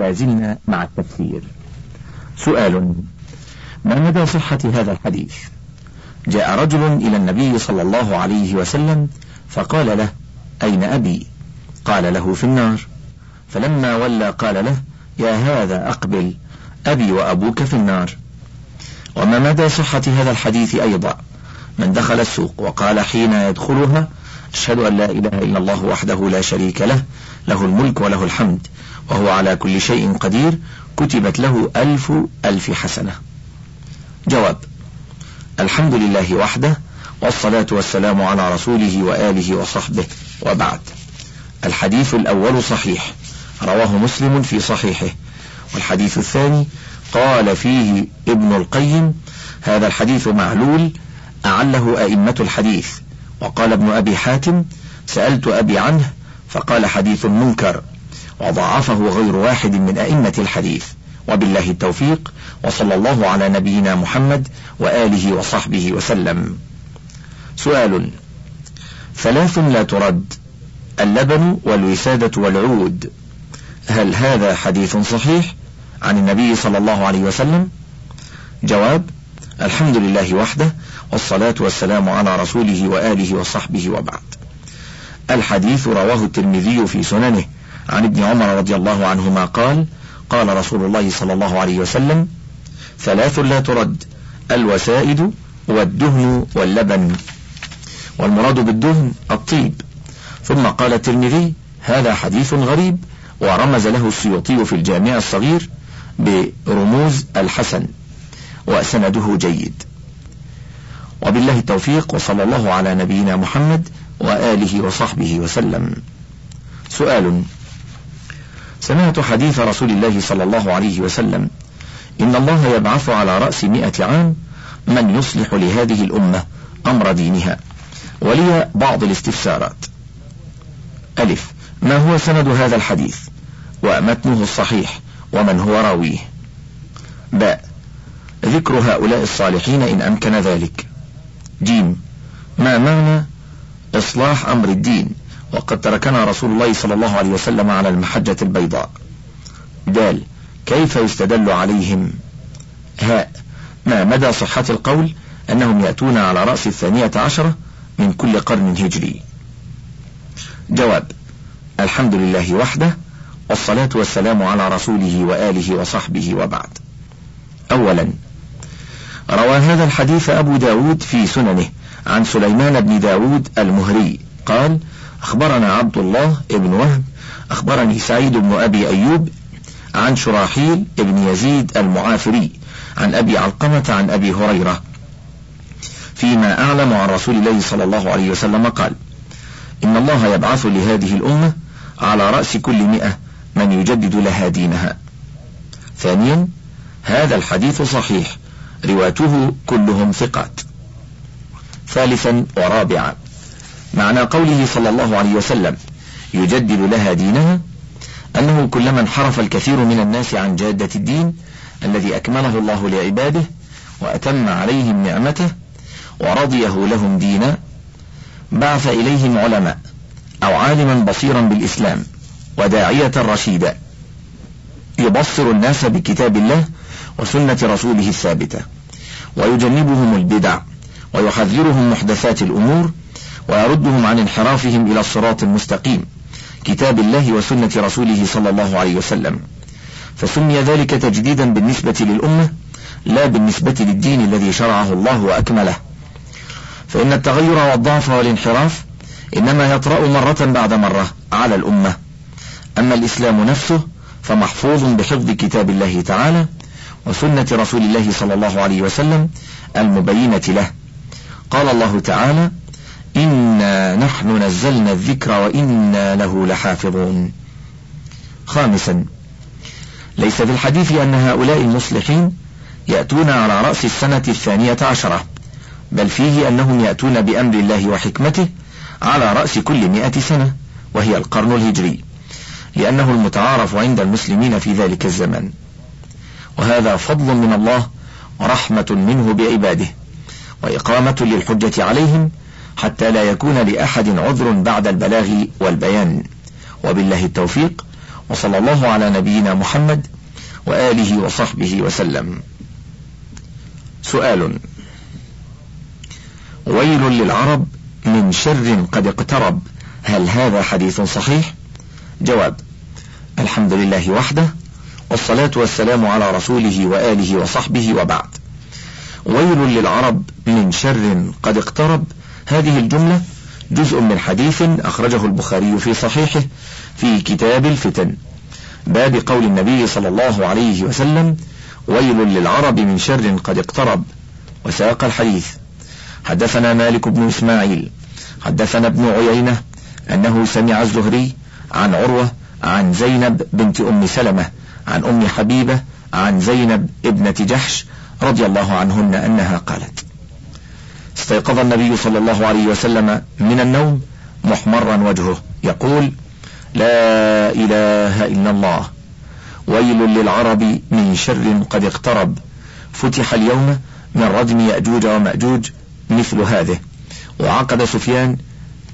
لازلنا مع التفسير. سؤال ما مدى صحة هذا الحديث؟ جاء رجل إلى النبي صلى الله عليه وسلم فقال له أين أبي؟ قال له في النار. فلما ولى قال له يا هذا أقبل أبي وأبوك في النار. وما مدى صحة هذا الحديث أيضا؟ من دخل السوق وقال حين يدخلها أشهد أن لا إله إلا الله وحده لا شريك له له الملك وله الحمد وهو على كل شيء قدير كتبت له ألف ألف حسنة. جواب الحمد لله وحده والصلاة والسلام على رسوله وآله وصحبه وبعد. الحديث الأول صحيح رواه مسلم في صحيحه. والحديث الثاني قال فيه ابن القيم هذا الحديث معلول أعله أئمة الحديث. وقال ابن أبي حاتم سألت أبي عنه فقال حديث منكر وضعفه غير واحد من أئمة الحديث. وبالله التوفيق وصلى الله على نبينا محمد وآله وصحبه وسلم. سؤال ثلاث لا ترد اللبن والوسادة والعود. هل هذا حديث صحيح عن النبي صلى الله عليه وسلم؟ جواب الحمد لله وحده والصلاة والسلام على رسوله وآله وصحبه وبعد. الحديث رواه الترمذي في سننه. عن ابن عمر رضي الله عنهما قال قال رسول الله صلى الله عليه وسلم ثلاث لا ترد الوسائد والدهن واللبن. والمراد بالدهن الطيب. ثم قال الترمذي هذا حديث غريب ورمز له السيوطي في الجامع الصغير برموز الحسن وسنده جيد. وبالله التوفيق وصلى الله على نبينا محمد وآله وصحبه وسلم. سؤال سمعت حديث رسول الله صلى الله عليه وسلم إن الله يبعث على رأس مئة عام من يصلح لهذه الأمة أمر دينها ولي بعض الاستفسارات. ألف ما هو سند هذا الحديث؟ ومتنه الصحيح ومن هو راويه؟ باء ذكر هؤلاء الصالحين إن أمكن ذلك. جيم ما معنى إصلاح أمر الدين؟ وقد تركنا رسول الله صلى الله عليه وسلم على المحجة البيضاء. دال كيف يستدل عليهم؟ هاء ما مدى صحة القول أنهم يأتون على رأس الثانية عشرة من كل قرن هجري؟ جواب الحمد لله وحده والصلاة والسلام على رسوله وآله وصحبه وبعد. أولا روى هذا الحديث أبو داود في سننه عن سليمان بن داود المهري. قال أخبرنا عبد الله بن وهب أخبرني سعيد بن أبي أيوب عن شراحيل بن يزيد المعافري عن أبي علقمة عن أبي هريرة فيما أعلم عن رسول الله صلى الله عليه وسلم قال إن الله يبعث لهذه الأمة على رأس كل مئة من يجدد لها دينها. ثانيا هذا الحديث صحيح. رواته كلهم ثقات. ثالثا ورابعا. معنى قوله صلى الله عليه وسلم يجدد لها دينها أنه كلما انحرف الكثير من الناس عن جادة الدين الذي أكمله الله لعباده وأتم عليهم نعمته ورضيه لهم دينا بعث إليهم علماء أو عالما بصيرا بالإسلام وداعية رشيدا. يبصر الناس بكتاب الله وسنة رسوله الثابتة. ويجنبهم البدع ويحذرهم محدثات الأمور ويردهم عن انحرافهم إلى الصراط المستقيم كتاب الله وسنة رسوله صلى الله عليه وسلم. فسمي ذلك تجديدا بالنسبة للأمة لا بالنسبة للدين الذي شرعه الله وأكمله. فإن التغير والضعف والانحراف إنما يطرأ مرة بعد مرة على الأمة. أما الإسلام نفسه فمحفوظ بحفظ كتاب الله تعالى وسنة رسول الله صلى الله عليه وسلم المبينة له. قال الله تعالى إنا نحن نزلنا الذكر وإنا له لحافظون. خامسا ليس في الحديث أن هؤلاء المصلحين يأتون على رأس السنة الثانية عشرة بل فيه أنهم يأتون بأمر الله وحكمته على رأس كل مئة سنة وهي القرن الهجري لأنه المتعارف عند المسلمين في ذلك الزمن. وهذا فضل من الله ورحمة منه بعباده وإقامة للحجة عليهم حتى لا يكون لأحد عذر بعد البلاغ والبيان. وبالله التوفيق وصلى الله على نبينا محمد وآله وصحبه وسلم. سؤال ويل للعرب من شر قد اقترب. هل هذا حديث صحيح؟ جواب الحمد لله وحده والصلاة والسلام على رسوله وآله وصحبه وبعد. ويل للعرب من شر قد اقترب. هذه الجملة جزء من حديث أخرجه البخاري في صحيحه في كتاب الفتن. باب قول النبي صلى الله عليه وسلم ويل للعرب من شر قد اقترب. وساق الحديث حدثنا مالك بن إسماعيل حدثنا ابن عيينة أنه سمع الزهري عن عروة عن زينب بنت أم سلمة عن أم حبيبة عن زينب ابنة جحش رضي الله عنهن أنها قالت استيقظ النبي صلى الله عليه وسلم من النوم محمرا وجهه يقول لا إله إلا الله ويل للعرب من شر قد اقترب فتح اليوم من ردم يأجوج ومأجوج مثل هذه وعقد سفيان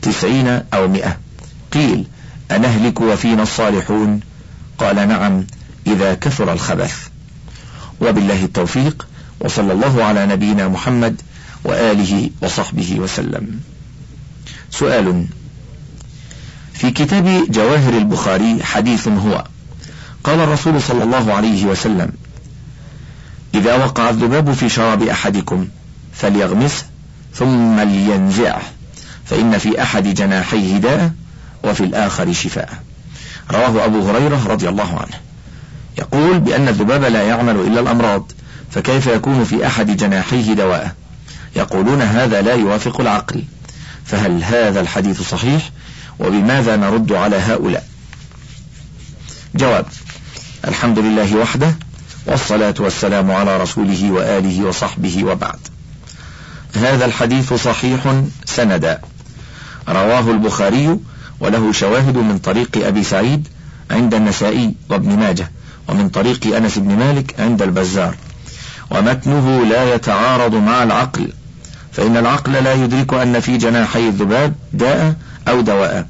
تسعين أو مئة قيل أنهلك وفينا الصالحون؟ قال نعم. إذا كثر الخبث. وبالله التوفيق وصلى الله على نبينا محمد وآله وصحبه وسلم. سؤال في كتاب جواهر البخاري حديث هو قال الرسول صلى الله عليه وسلم إذا وقع الذباب في شراب أحدكم فليغمسه ثم لينزعه فإن في أحد جناحيه داء وفي الآخر شفاء. رواه أبو هريرة رضي الله عنه. يقول بأن الذباب لا يعمل إلا الأمراض فكيف يكون في أحد جناحيه دواء يقولون هذا لا يوافق العقل. فهل هذا الحديث صحيح؟ وبماذا نرد على هؤلاء؟ جواب الحمد لله وحده والصلاة والسلام على رسوله وآله وصحبه وبعد. هذا الحديث صحيح سندا. رواه البخاري وله شواهد من طريق أبي سعيد عند النسائي وابن ماجه. ومن طريق أنس بن مالك عند البزار. ومتنه لا يتعارض مع العقل. فإن العقل لا يدرك أن في جناحي الذباب داء أو دواء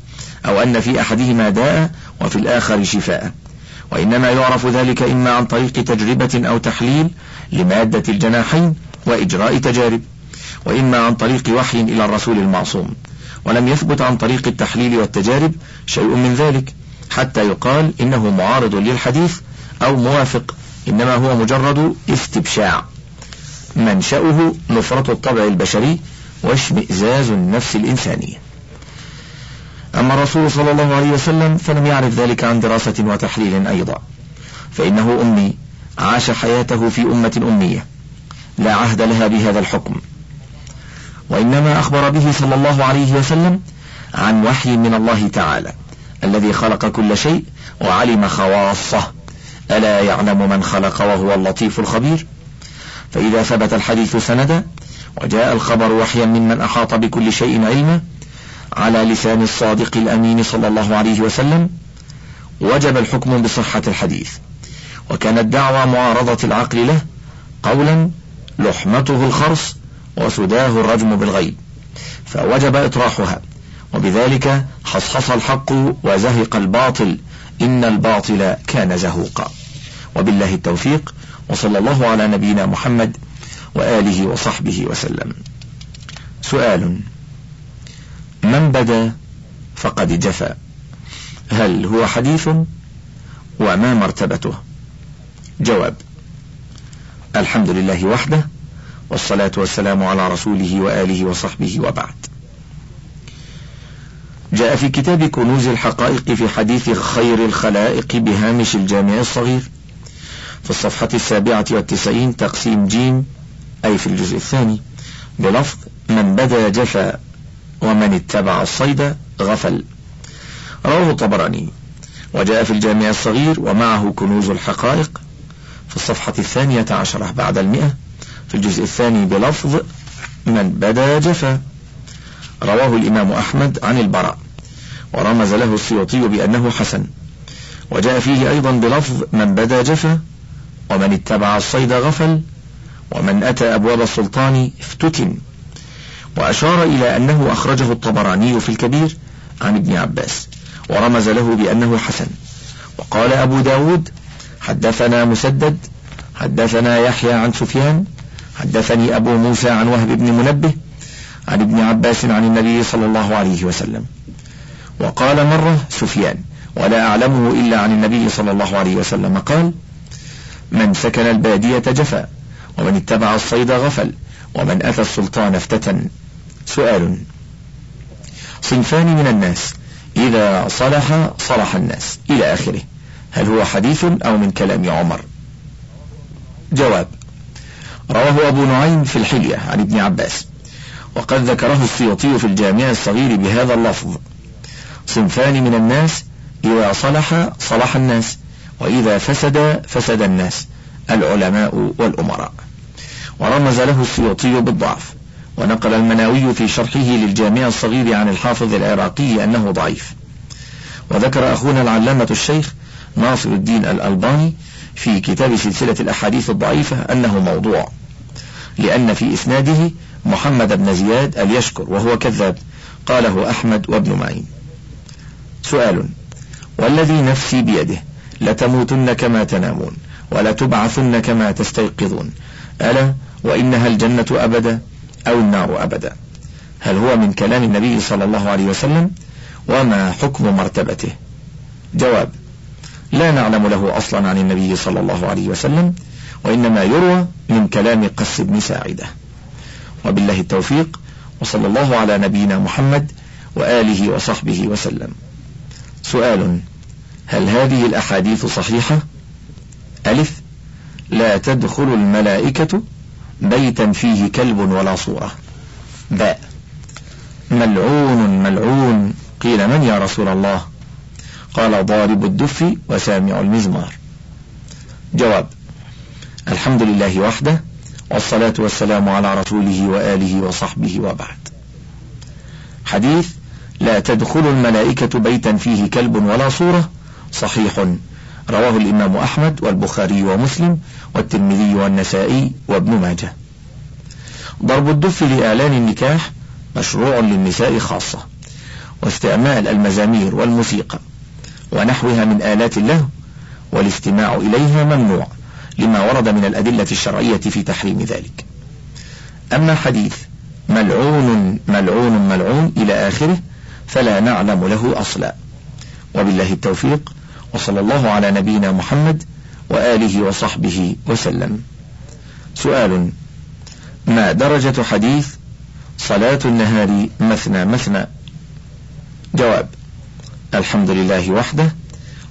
أو أن في أحدهما داء وفي الآخر شفاء. وإنما يعرف ذلك إما عن طريق تجربة أو تحليل لمادة الجناحين وإجراء تجارب وإما عن طريق وحي إلى الرسول المعصوم. ولم يثبت عن طريق التحليل والتجارب شيء من ذلك حتى يقال إنه معارض للحديث أو موافق إنما هو مجرد استبشاع. منشأه نفرة الطبع البشري واشمئزاز النفس الإنسانية. أما الرسول صلى الله عليه وسلم فلم يعرف ذلك عن دراسة وتحليل أيضا. فإنه أمي عاش حياته في أمة أمية. لا عهد لها بهذا الحكم. وإنما أخبر به صلى الله عليه وسلم عن وحي من الله تعالى الذي خلق كل شيء وعلم خواصه. ألا يعلم من خلق وهو اللطيف الخبير؟ فإذا ثبت الحديث سندا وجاء الخبر وحيا ممن أحاط بكل شيء علما على لسان الصادق الأمين صلى الله عليه وسلم وجب الحكم بصحة الحديث. وكانت دعوى معارضة العقل له قولا لحمته الخرص وسداه الرجم بالغيب. فوجب إطراحها وبذلك حصحص الحق وزهق الباطل إن الباطل كان زهوقا. وبالله التوفيق وصلى الله على نبينا محمد وآله وصحبه وسلم. سؤال من بدا فقد جفى هل هو حديث وما مرتبته؟ جواب الحمد لله وحده والصلاة والسلام على رسوله وآله وصحبه وبعد. جاء في كتاب كنوز الحقائق في حديث خير الخلائق بهامش الجامع الصغير في الصفحة السابعة والتسعين تقسيم جيم أي في الجزء الثاني بلفظ من بدا جفا ومن اتبع الصيد غفل. رواه الطبراني. وجاء في الجامع الصغير ومعه كنوز الحقائق في الصفحة الثانية عشرة بعد المئة في الجزء الثاني بلفظ من بدا جفا. رواه الإمام أحمد عن البراء. ورمز له السيوطي بأنه حسن. وجاء فيه أيضا بلفظ من بدا جفا ومن اتبع الصيد غفل ومن أتى أبواب السلطان افتتن. وأشار إلى أنه أخرجه الطبراني في الكبير عن ابن عباس ورمز له بأنه حسن. وقال أبو داود حدثنا مسدد حدثنا يحيى عن سفيان حدثني أبو موسى عن وهب بن منبه عن ابن عباس عن النبي صلى الله عليه وسلم. وقال مرة سفيان ولا أعلمه إلا عن النبي صلى الله عليه وسلم قال من سكن البادية جفا ومن اتبع الصيد غفل ومن أتى السلطان افتتن. سؤال صنفان من الناس إذا صلح صلح الناس إلى آخره. هل هو حديث أو من كلام عمر؟ جواب رواه أبو نعيم في الحلية عن ابن عباس. وقد ذكره السيوطي في الجامع الصغير بهذا اللفظ صنفان من الناس إذا صلح صلح الناس وإذا فسد فسد الناس العلماء والأمراء. ورمز له السيوطي بالضعف. ونقل المناوي في شرحه للجامع الصغير عن الحافظ العراقي أنه ضعيف. وذكر أخونا العلامة الشيخ ناصر الدين الألباني في كتاب سلسلة الأحاديث الضعيفة أنه موضوع. لأن في إسناده محمد بن زياد اليشكر وهو كذاب. قاله أحمد وابن معين. سؤال والذي نفسي بيده لتموتن كما تنامون ولتبعثن كما تستيقظون. ألا وإنها الجنة أبدا أو النار أبدا. هل هو من كلام النبي صلى الله عليه وسلم؟ وما حكم مرتبته؟ جواب لا نعلم له أصلا عن النبي صلى الله عليه وسلم وإنما يروى من كلام قس بن ساعدة. وبالله التوفيق وصلى الله على نبينا محمد وآله وصحبه وسلم. سؤال هل هذه الأحاديث صحيحة؟ ألف. لا تدخل الملائكة بيتا فيه كلب ولا صورة. باء ملعون ملعون. قيل من يا رسول الله؟ قال ضارب الدف وسامع المزمار. جواب. الحمد لله وحده والصلاة والسلام على رسوله وآله وصحبه وبعد. حديث. لا تدخل الملائكة بيتا فيه كلب ولا صورة صحيح. رواه الإمام أحمد والبخاري ومسلم والترمذي والنسائي وابن ماجه. ضرب الدف لإعلان النكاح مشروع للنساء خاصة واستعمال المزامير والموسيقى ونحوها من آلات اللهو والاستماع إليها ممنوع لما ورد من الأدلة الشرعية في تحريم ذلك. أما حديث ملعون ملعون ملعون إلى آخره فلا نعلم له أصلا. وبالله التوفيق. وصلى الله على نبينا محمد وآله وصحبه وسلم. سؤال ما درجة حديث صلاة النهار مثنى مثنى؟ جواب الحمد لله وحده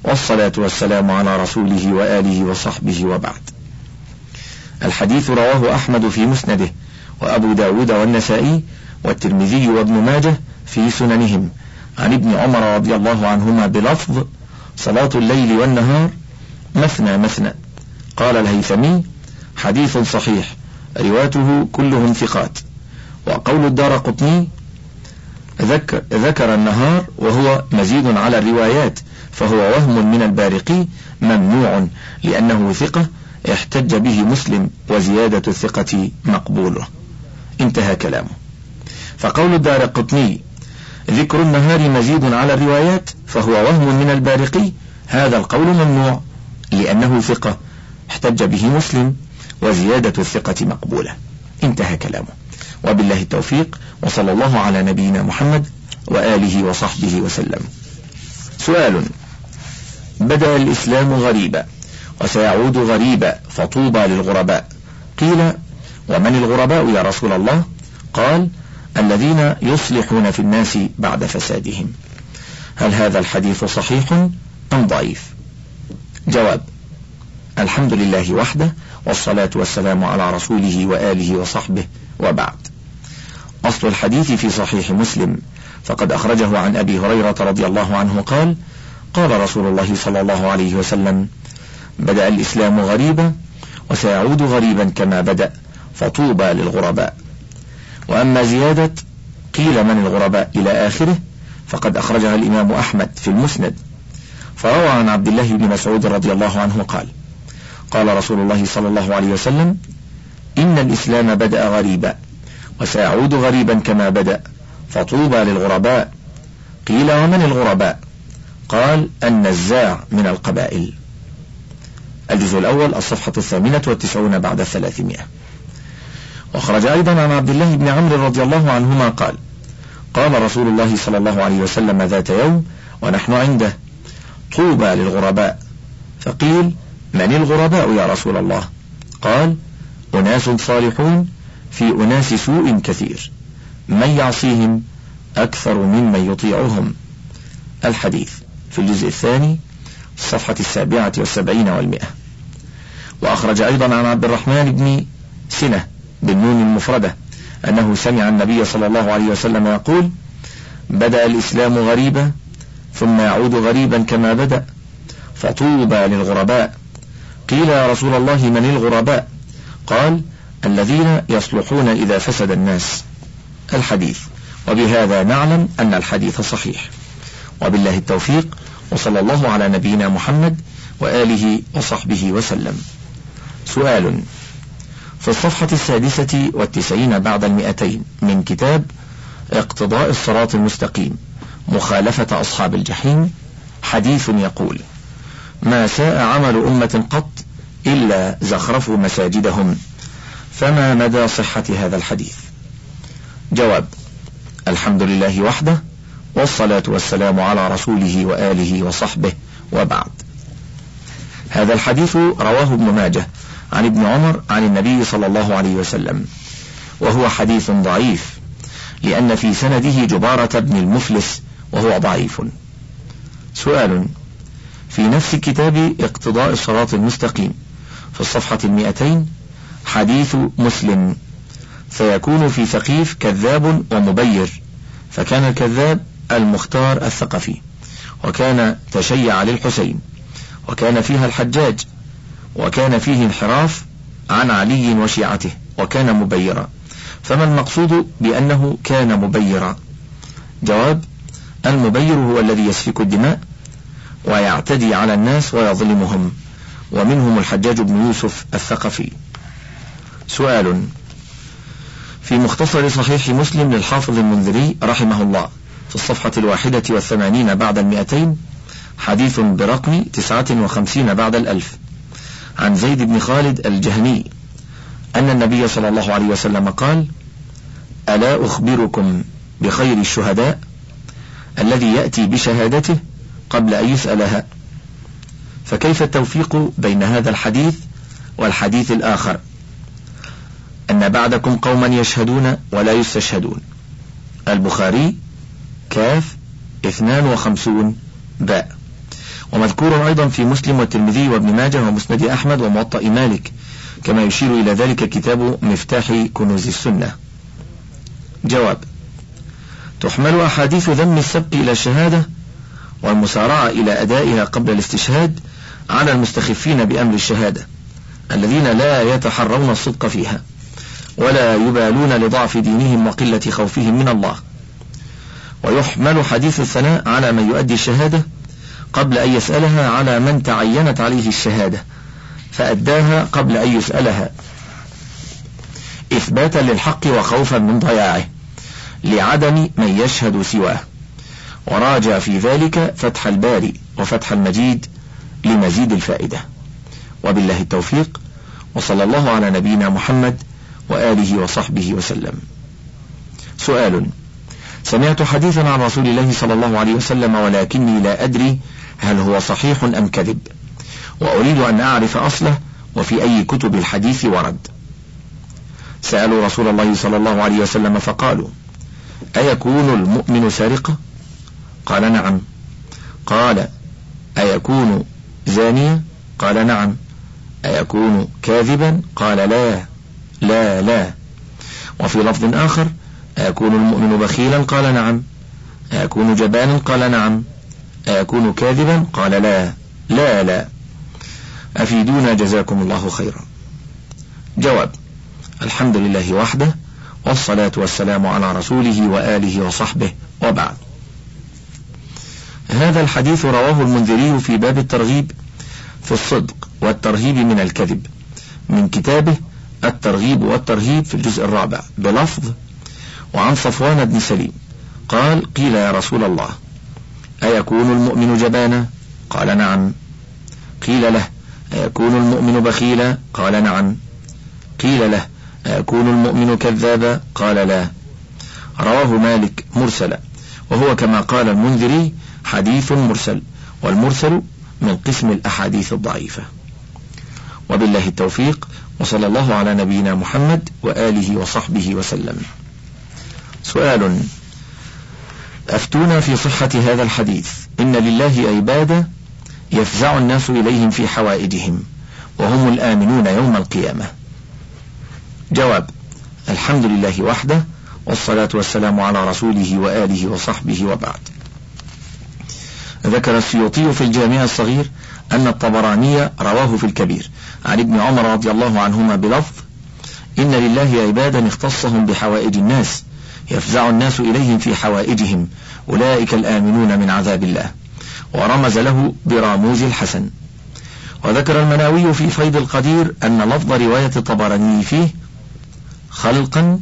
والصلاة والسلام على رسوله وآله وصحبه وبعد. الحديث رواه أحمد في مسنده وأبو داود والنسائي والترمذي وابن ماجه في سننهم. عن ابن عمر رضي الله عنهما بلفظ صلاة الليل والنهار مثنى مثنى. قال الهيثمي حديث صحيح رواته كلهم ثقات. وقول الدار قطني ذكر, ذكر النهار وهو مزيد على الروايات فهو وهم من البارقي ممنوع لأنه ثقة احتج به مسلم وزيادة الثقة مقبولة. انتهى كلامه. فقول الدار قطني ذكر النهار مزيد على الروايات فهو وهم من البارقي. هذا القول ممنوع لأنه ثقة. احتج به مسلم وزيادة الثقة مقبولة. انتهى كلامه. وبالله التوفيق وصلى الله على نبينا محمد وآله وصحبه وسلم. سؤال. بدأ الإسلام غريبا وسيعود غريبا فطوبى للغرباء. قيل ومن الغرباء يا رسول الله؟ قال الذين يصلحون في الناس بعد فسادهم. هل هذا الحديث صحيح أم ضعيف؟ جواب الحمد لله وحده والصلاة والسلام على رسوله وآله وصحبه وبعد. أصل الحديث في صحيح مسلم. فقد أخرجه عن أبي هريرة رضي الله عنه قال قال رسول الله صلى الله عليه وسلم بدأ الإسلام غريبا وسيعود غريبا كما بدأ فطوبى للغرباء. وأما زيادة قيل من الغرباء إلى آخره فقد أخرجها الإمام أحمد في المسند. فروى عن عبد الله بن مسعود رضي الله عنه قال قال رسول الله صلى الله عليه وسلم إن الإسلام بدأ غريبا وسيعود غريبا كما بدأ فطوبى للغرباء. قيل ومن الغرباء؟ قال النزاع من القبائل. الجزء الأول الصفحة الثامنة والتسعون بعد الثلاثمائة. وخرج أيضا عن عبد الله بن عمرو رضي الله عنهما قال قال رسول الله صلى الله عليه وسلم ذات يوم ونحن عنده طوبى للغرباء. فقيل من الغرباء يا رسول الله؟ قال أناس صالحون في أناس سوء كثير. من يعصيهم؟ أكثر ممن يطيعهم. الحديث في الجزء الثاني الصفحة السابعة والسبعين والمئة. وأخرج أيضا عن عبد الرحمن بن سنة بالنون المفردة أنه سمع النبي صلى الله عليه وسلم يقول بدأ الإسلام غريبا ثم يعود غريبا كما بدأ فطوبى للغرباء. قيل يا رسول الله من الغرباء؟ قال الذين يصلحون إذا فسد الناس. الحديث. وبهذا نعلم أن الحديث صحيح. وبالله التوفيق وصلى الله على نبينا محمد وآله وصحبه وسلم. سؤال في الصفحة السادسة والتسعين بعد المئتين من كتاب اقتضاء الصراط المستقيم مخالفة أصحاب الجحيم حديث يقول ما ساء عمل أمة قط إلا زخرفوا مساجدهم فما مدى صحة هذا الحديث؟ جواب الحمد لله وحده والصلاة والسلام على رسوله وآله وصحبه وبعد. هذا الحديث رواه ابن ماجه عن ابن عمر عن النبي صلى الله عليه وسلم. وهو حديث ضعيف لأن في سنده جبارة بن المفلس وهو ضعيف. سؤال في نفس كتاب اقتضاء الصراط المستقيم في الصفحة المئتين حديث مسلم فيكون في ثقيف كذاب ومبير فكان الكذاب المختار الثقفي وكان تشيع للحسين وكان فيها الحجاج وكان فيه انحراف عن علي وشيعته وكان مبيرا. فما المقصود بأنه كان مبيرا؟ جواب المبير هو الذي يسفك الدماء ويعتدي على الناس ويظلمهم. ومنهم الحجاج بن يوسف الثقفي. سؤال في مختصر صحيح مسلم للحافظ المنذري رحمه الله في الصفحة الواحدة والثمانين بعد المئتين حديث برقم تسعة وخمسين بعد الألف. عن زيد بن خالد الجهني أن النبي صلى الله عليه وسلم قال ألا أخبركم بخير الشهداء الذي يأتي بشهادته قبل أن يسألها؟ فكيف التوفيق بين هذا الحديث والحديث الآخر؟ أن بعدكم قوما يشهدون ولا يستشهدون. البخاري كاف اثنان وخمسون باء. ومذكور أيضا في مسلم والترمذي وابن ماجه ومسند أحمد وموطأ مالك كما يشير إلى ذلك كتاب مفتاح كنوز السنة. جواب تحمل أحاديث ذم السبق إلى الشهادة والمسارعة إلى أدائها قبل الاستشهاد على المستخفين بأمر الشهادة الذين لا يتحرون الصدق فيها ولا يبالون لضعف دينهم وقلة خوفهم من الله. ويحمل حديث الثناء على من يؤدي الشهادة قبل أن يسألها على من تعينت عليه الشهادة فأداها قبل أن يسألها. إثباتا للحق وخوفا من ضياعه لعدم من يشهد سواه. وراجع في ذلك فتح الباري وفتح المجيد لمزيد الفائدة. وبالله التوفيق وصلى الله على نبينا محمد وآله وصحبه وسلم. سؤال سمعت حديثا عن رسول الله صلى الله عليه وسلم ولكني لا أدري هل هو صحيح أم كذب؟ وأريد أن أعرف أصله وفي أي كتب الحديث ورد. سألوا رسول الله صلى الله عليه وسلم فقالوا أيكون المؤمن سارقة قال نعم. قال أيكون زانية؟ قال نعم. أيكون كاذبا؟ قال لا لا لا. وفي لفظ آخر أيكون المؤمن بخيلا؟ قال نعم. أيكون جبانا؟ قال نعم. أيكون كاذبا؟ قال لا. لا لا. أفيدونا جزاكم الله خيرا. جواب الحمد لله وحده والصلاة والسلام على رسوله وآله وصحبه وبعد. هذا الحديث رواه المنذري في باب الترغيب في الصدق والترهيب من الكذب من كتابه الترغيب والترهيب في الجزء الرابع بلفظ وعن صفوان بن سليم قال قيل يا رسول الله أيكون المؤمن جبانا؟ قال نعم. قيل له أيكون المؤمن بخيلا؟ قال نعم. قيل له أيكون المؤمن كذابا؟ قال لا. رواه مالك مرسلا وهو كما قال المنذري حديث مرسل والمرسل من قسم الأحاديث الضعيفة. وبالله التوفيق وصلى الله على نبينا محمد وآله وصحبه وسلم. سؤال. أفتونا في صحة هذا الحديث. إن لله عبادا يفزع الناس إليهم في حوائجهم وهم الآمنون يوم القيامة. جواب الحمد لله وحده والصلاة والسلام على رسوله وآله وصحبه وبعد. ذكر السيوطي في الجامع الصغير أن الطبراني رواه في الكبير. عن ابن عمر رضي الله عنهما بلفظ إن لله عبادا اختصهم بحوائج الناس يفزع الناس إليهم في حوائجهم. أولئك الآمنون من عذاب الله. ورمز له براموز الحسن. وذكر المناوي في فيض القدير أن لفظ رواية الطبراني فيه خلقا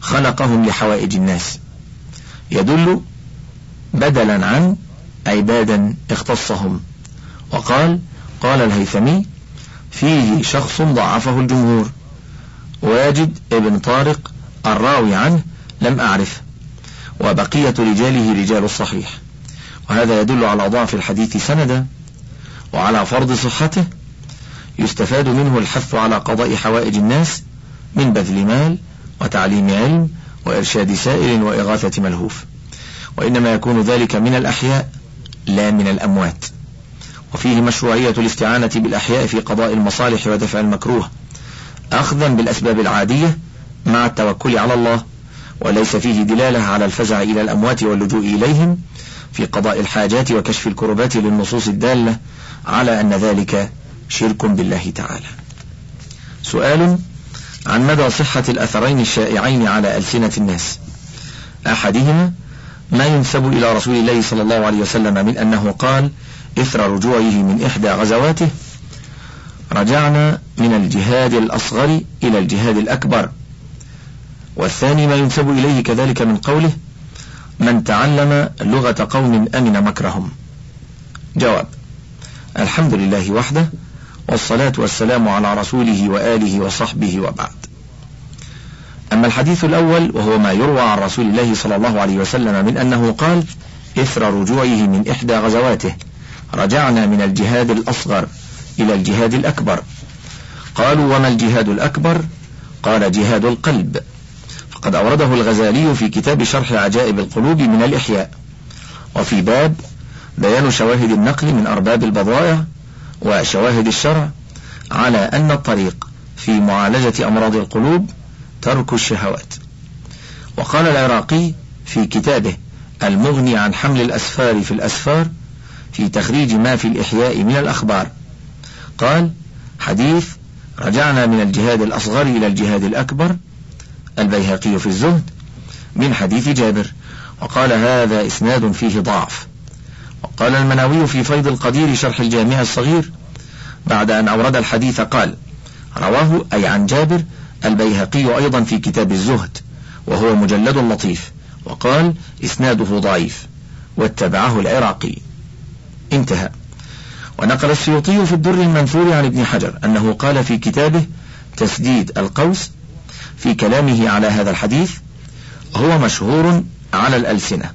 خلقهم لحوائج الناس. يدل بدلا عن عبادا اختصهم. وقال قال الهيثمي فيه شخص ضعفه الجمهور. واجد ابن طارق الراوي عنه لم أعرف. وبقية رجاله رجال الصحيح. وهذا يدل على ضعف الحديث سندا وعلى فرض صحته يستفاد منه الحث على قضاء حوائج الناس من بذل مال وتعليم علم وإرشاد سائل وإغاثة ملهوف. وإنما يكون ذلك من الأحياء لا من الأموات. وفيه مشروعية الاستعانة بالأحياء في قضاء المصالح ودفع المكروه أخذا بالأسباب العادية مع التوكل على الله وليس فيه دلالة على الفزع إلى الأموات واللجوء إليهم في قضاء الحاجات وكشف الكربات للنصوص الدالة على أن ذلك شرك بالله تعالى. سؤال عن مدى صحة الأثرين الشائعين على ألسنة الناس. أحدهما ما ينسب إلى رسول الله صلى الله عليه وسلم من أنه قال إثر رجوعه من إحدى غزواته رجعنا من الجهاد الأصغر إلى الجهاد الأكبر والثاني ما ينسب إليه كذلك من قوله من تعلم لغة قوم أمن مكرهم. جواب الحمد لله وحده والصلاة والسلام على رسوله وآله وصحبه وبعد. أما الحديث الأول وهو ما يروى عن رسول الله صلى الله عليه وسلم من أنه قال إثر رجوعه من إحدى غزواته رجعنا من الجهاد الأصغر إلى الجهاد الأكبر. قالوا وما الجهاد الأكبر؟ قال جهاد القلب. فقد أورده الغزالي في كتاب شرح عجائب القلوب من الإحياء. وفي باب بيان شواهد النقل من أرباب البضائع وشواهد الشرع على أن الطريق في معالجة أمراض القلوب ترك الشهوات. وقال العراقي في كتابه المغني عن حمل الأسفار في الأسفار في تخريج ما في الإحياء من الأخبار. قال حديث رجعنا من الجهاد الأصغر إلى الجهاد الأكبر البيهقي في الزهد من حديث جابر وقال هذا إسناد فيه ضعف. وقال المناوي في فيض القدير شرح الجامع الصغير بعد أن أورد الحديث قال رواه أي عن جابر البيهقي أيضا في كتاب الزهد وهو مجلد لطيف وقال إسناده ضعيف واتبعه العراقي. انتهى. ونقل السيوطي في الدر المنثور عن ابن حجر أنه قال في كتابه تسديد القوس في كلامه على هذا الحديث هو مشهور على الألسنة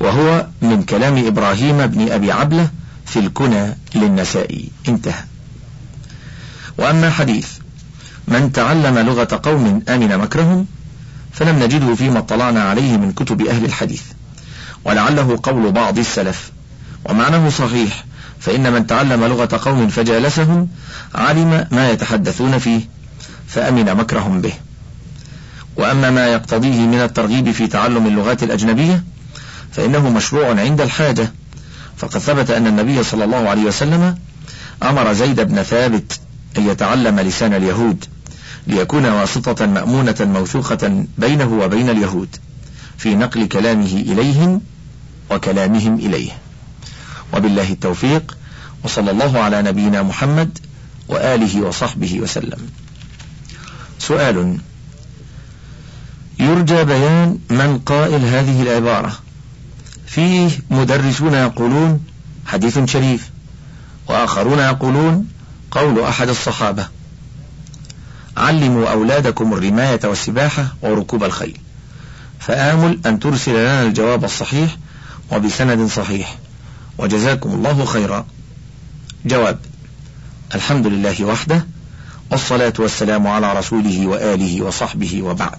وهو من كلام إبراهيم بن أبي عبلة في الكنى للنسائي انتهى. وأما حديث من تعلم لغة قوم آمن مكرهم فلم نجده فيما اطلعنا عليه من كتب أهل الحديث ولعله قول بعض السلف ومعناه صحيح فإن من تعلم لغة قوم فجالسهم علم ما يتحدثون فيه فأمن مكرهم به. وأما ما يقتضيه من الترغيب في تعلم اللغات الأجنبية فإنه مشروع عند الحاجة. فقد ثبت أن النبي صلى الله عليه وسلم أمر زيد بن ثابت أن يتعلم لسان اليهود ليكون واسطة مأمونة موثوقة بينه وبين اليهود في نقل كلامه إليهم وكلامهم إليه. وبالله التوفيق وصلى الله على نبينا محمد وآله وصحبه وسلم. سؤال يرجى بيان من قائل هذه العبارة. فيه مدرسون يقولون حديث شريف وآخرون يقولون قول أحد الصحابة. علموا أولادكم الرماية والسباحة وركوب الخيل. فآمل أن ترسل لنا الجواب الصحيح وبسند صحيح. وجزاكم الله خيرا. جواب الحمد لله وحده والصلاة والسلام على رسوله وآله وصحبه وبعد.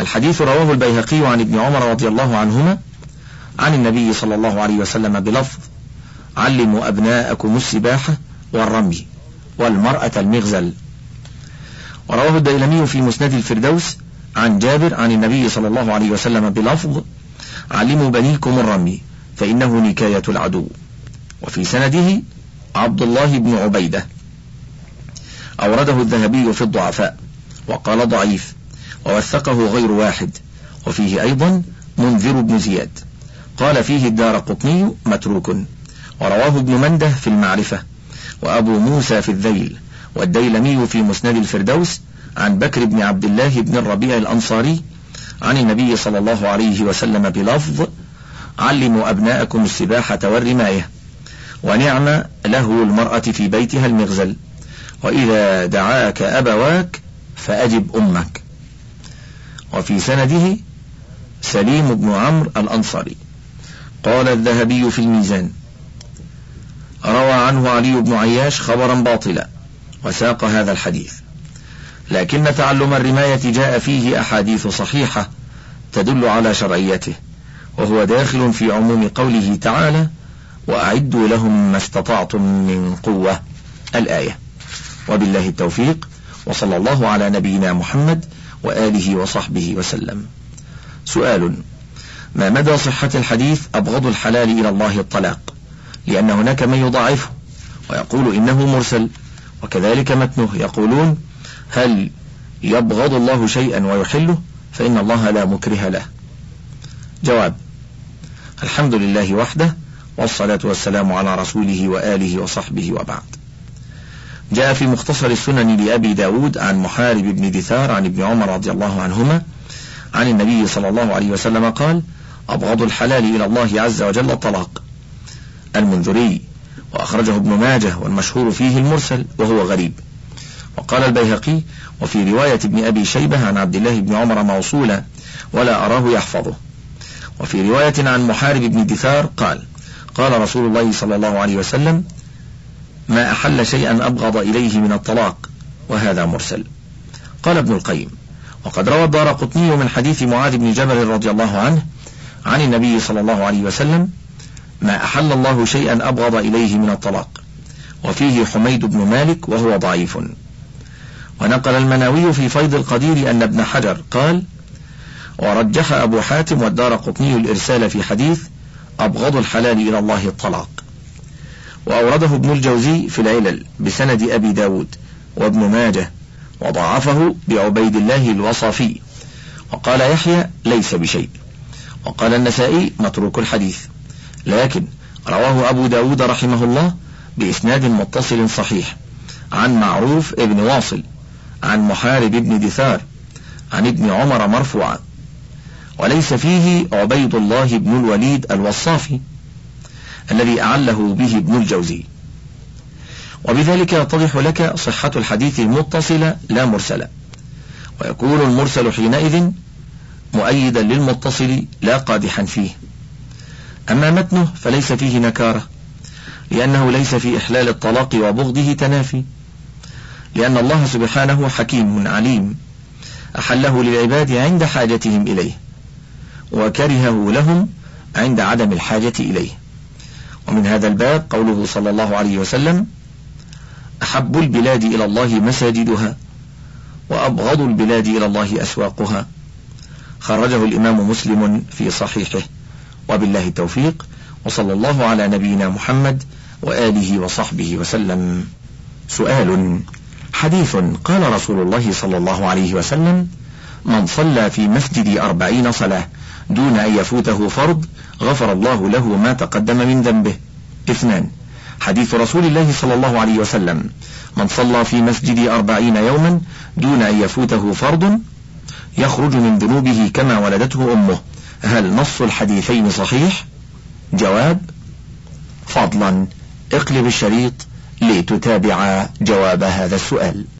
الحديث رواه البيهقي عن ابن عمر رضي الله عنهما عن النبي صلى الله عليه وسلم بلفظ علموا أبناءكم السباحة والرمي والمرأة المغزل. ورواه الديلمي في مسند الفردوس عن جابر عن النبي صلى الله عليه وسلم بلفظ علموا بنيكم الرمي فإنه نكاية العدو. وفي سنده عبد الله بن عبيدة. أورده الذهبي في الضعفاء وقال ضعيف ووثقه غير واحد. وفيه أيضا منذر بن زياد. قال فيه الدار قطني متروك. ورواه ابن مندة في المعرفة. وأبو موسى في الذيل. والديلمي في مسند الفردوس عن بكر بن عبد الله بن الربيع الأنصاري عن النبي صلى الله عليه وسلم بلفظ علموا أبناءكم السباحة والرماية. ونعم له المرأة في بيتها المغزل. وإذا دعاك أبواك فأجب أمك. وفي سنده سليم بن عمرو الأنصاري. قال الذهبي في الميزان روى عنه علي بن عياش خبرا باطلا وساق هذا الحديث. لكن تعلم الرماية جاء فيه أحاديث صحيحة تدل على شرعيته وهو داخل في عموم قوله تعالى وأعدوا لهم ما استطعتم من قوة. الآية. وبالله التوفيق وصلى الله على نبينا محمد وآله وصحبه وسلم. سؤال ما مدى صحة الحديث أبغض الحلال إلى الله الطلاق؟ لأن هناك من يضاعفه ويقول إنه مرسل وكذلك متنه يقولون هل يبغض الله شيئا ويحله؟ فإن الله لا مكره له. جواب الحمد لله وحده والصلاة والسلام على رسوله وآله وصحبه وبعد. جاء في مختصر السنن لأبي داود عن محارب بن دثار عن ابن عمر رضي الله عنهما عن النبي صلى الله عليه وسلم قال أبغض الحلال إلى الله عز وجل الطلاق. المنذري وأخرجه ابن ماجه والمشهور فيه المرسل وهو غريب. وقال البيهقي وفي رواية ابن أبي شيبة عن عبد الله بن عمر موصولا ولا أراه يحفظه. وفي رواية عن محارب بن دثار قال قال رسول الله صلى الله عليه وسلم ما أحل شيئا أبغض إليه من الطلاق وهذا مرسل. قال ابن القيم وقد روى الدار قطني من حديث معاذ بن جبل رضي الله عنه عن النبي صلى الله عليه وسلم ما أحل الله شيئا أبغض إليه من الطلاق وفيه حميد بن مالك وهو ضعيف. ونقل المناوي في فيض القدير أن ابن حجر قال ورجح أبو حاتم والدار قطني الإرسال في حديث أبغض الحلال إلى الله الطلاق. وأورده ابن الجوزي في العلل بسند أبي داود وابن ماجه وضعفه بعبيد الله الوصافي. وقال يحيى ليس بشيء. وقال النسائي متروك الحديث. لكن رواه أبو داود رحمه الله بإسناد متصل صحيح عن معروف ابن واصل عن محارب بن دثار عن ابن عمر مرفوعا. وليس فيه عبيد الله بن الوليد الوصافي الذي أعله به ابن الجوزي. وبذلك يتضح لك صحة الحديث المتصل لا مرسلا ويكون المرسل حينئذ مؤيدا للمتصل لا قادحا فيه. أما متنه فليس فيه نكارة لأنه ليس في إحلال الطلاق وبغضه تنافي. لأن الله سبحانه حكيم عليم أحله للعباد عند حاجتهم إليه وكرهه لهم عند عدم الحاجة إليه. ومن هذا الباب قوله صلى الله عليه وسلم أحب البلاد إلى الله مساجدها وأبغض البلاد إلى الله أسواقها. خرجه الإمام مسلم في صحيحه. وبالله التوفيق وصلى الله على نبينا محمد وآله وصحبه وسلم. سؤال حديث قال رسول الله صلى الله عليه وسلم من صلى في مسجد أربعين صلاة دون أن يفوته فرض غفر الله له ما تقدم من ذنبه. اثنان. حديث رسول الله صلى الله عليه وسلم. من صلى في مسجد أربعين يوما دون أن يفوته فرض يخرج من ذنوبه كما ولدته أمه. هل نص الحديثين صحيح؟ جواب فضلا. اقلب الشريط لتتابع جواب هذا السؤال.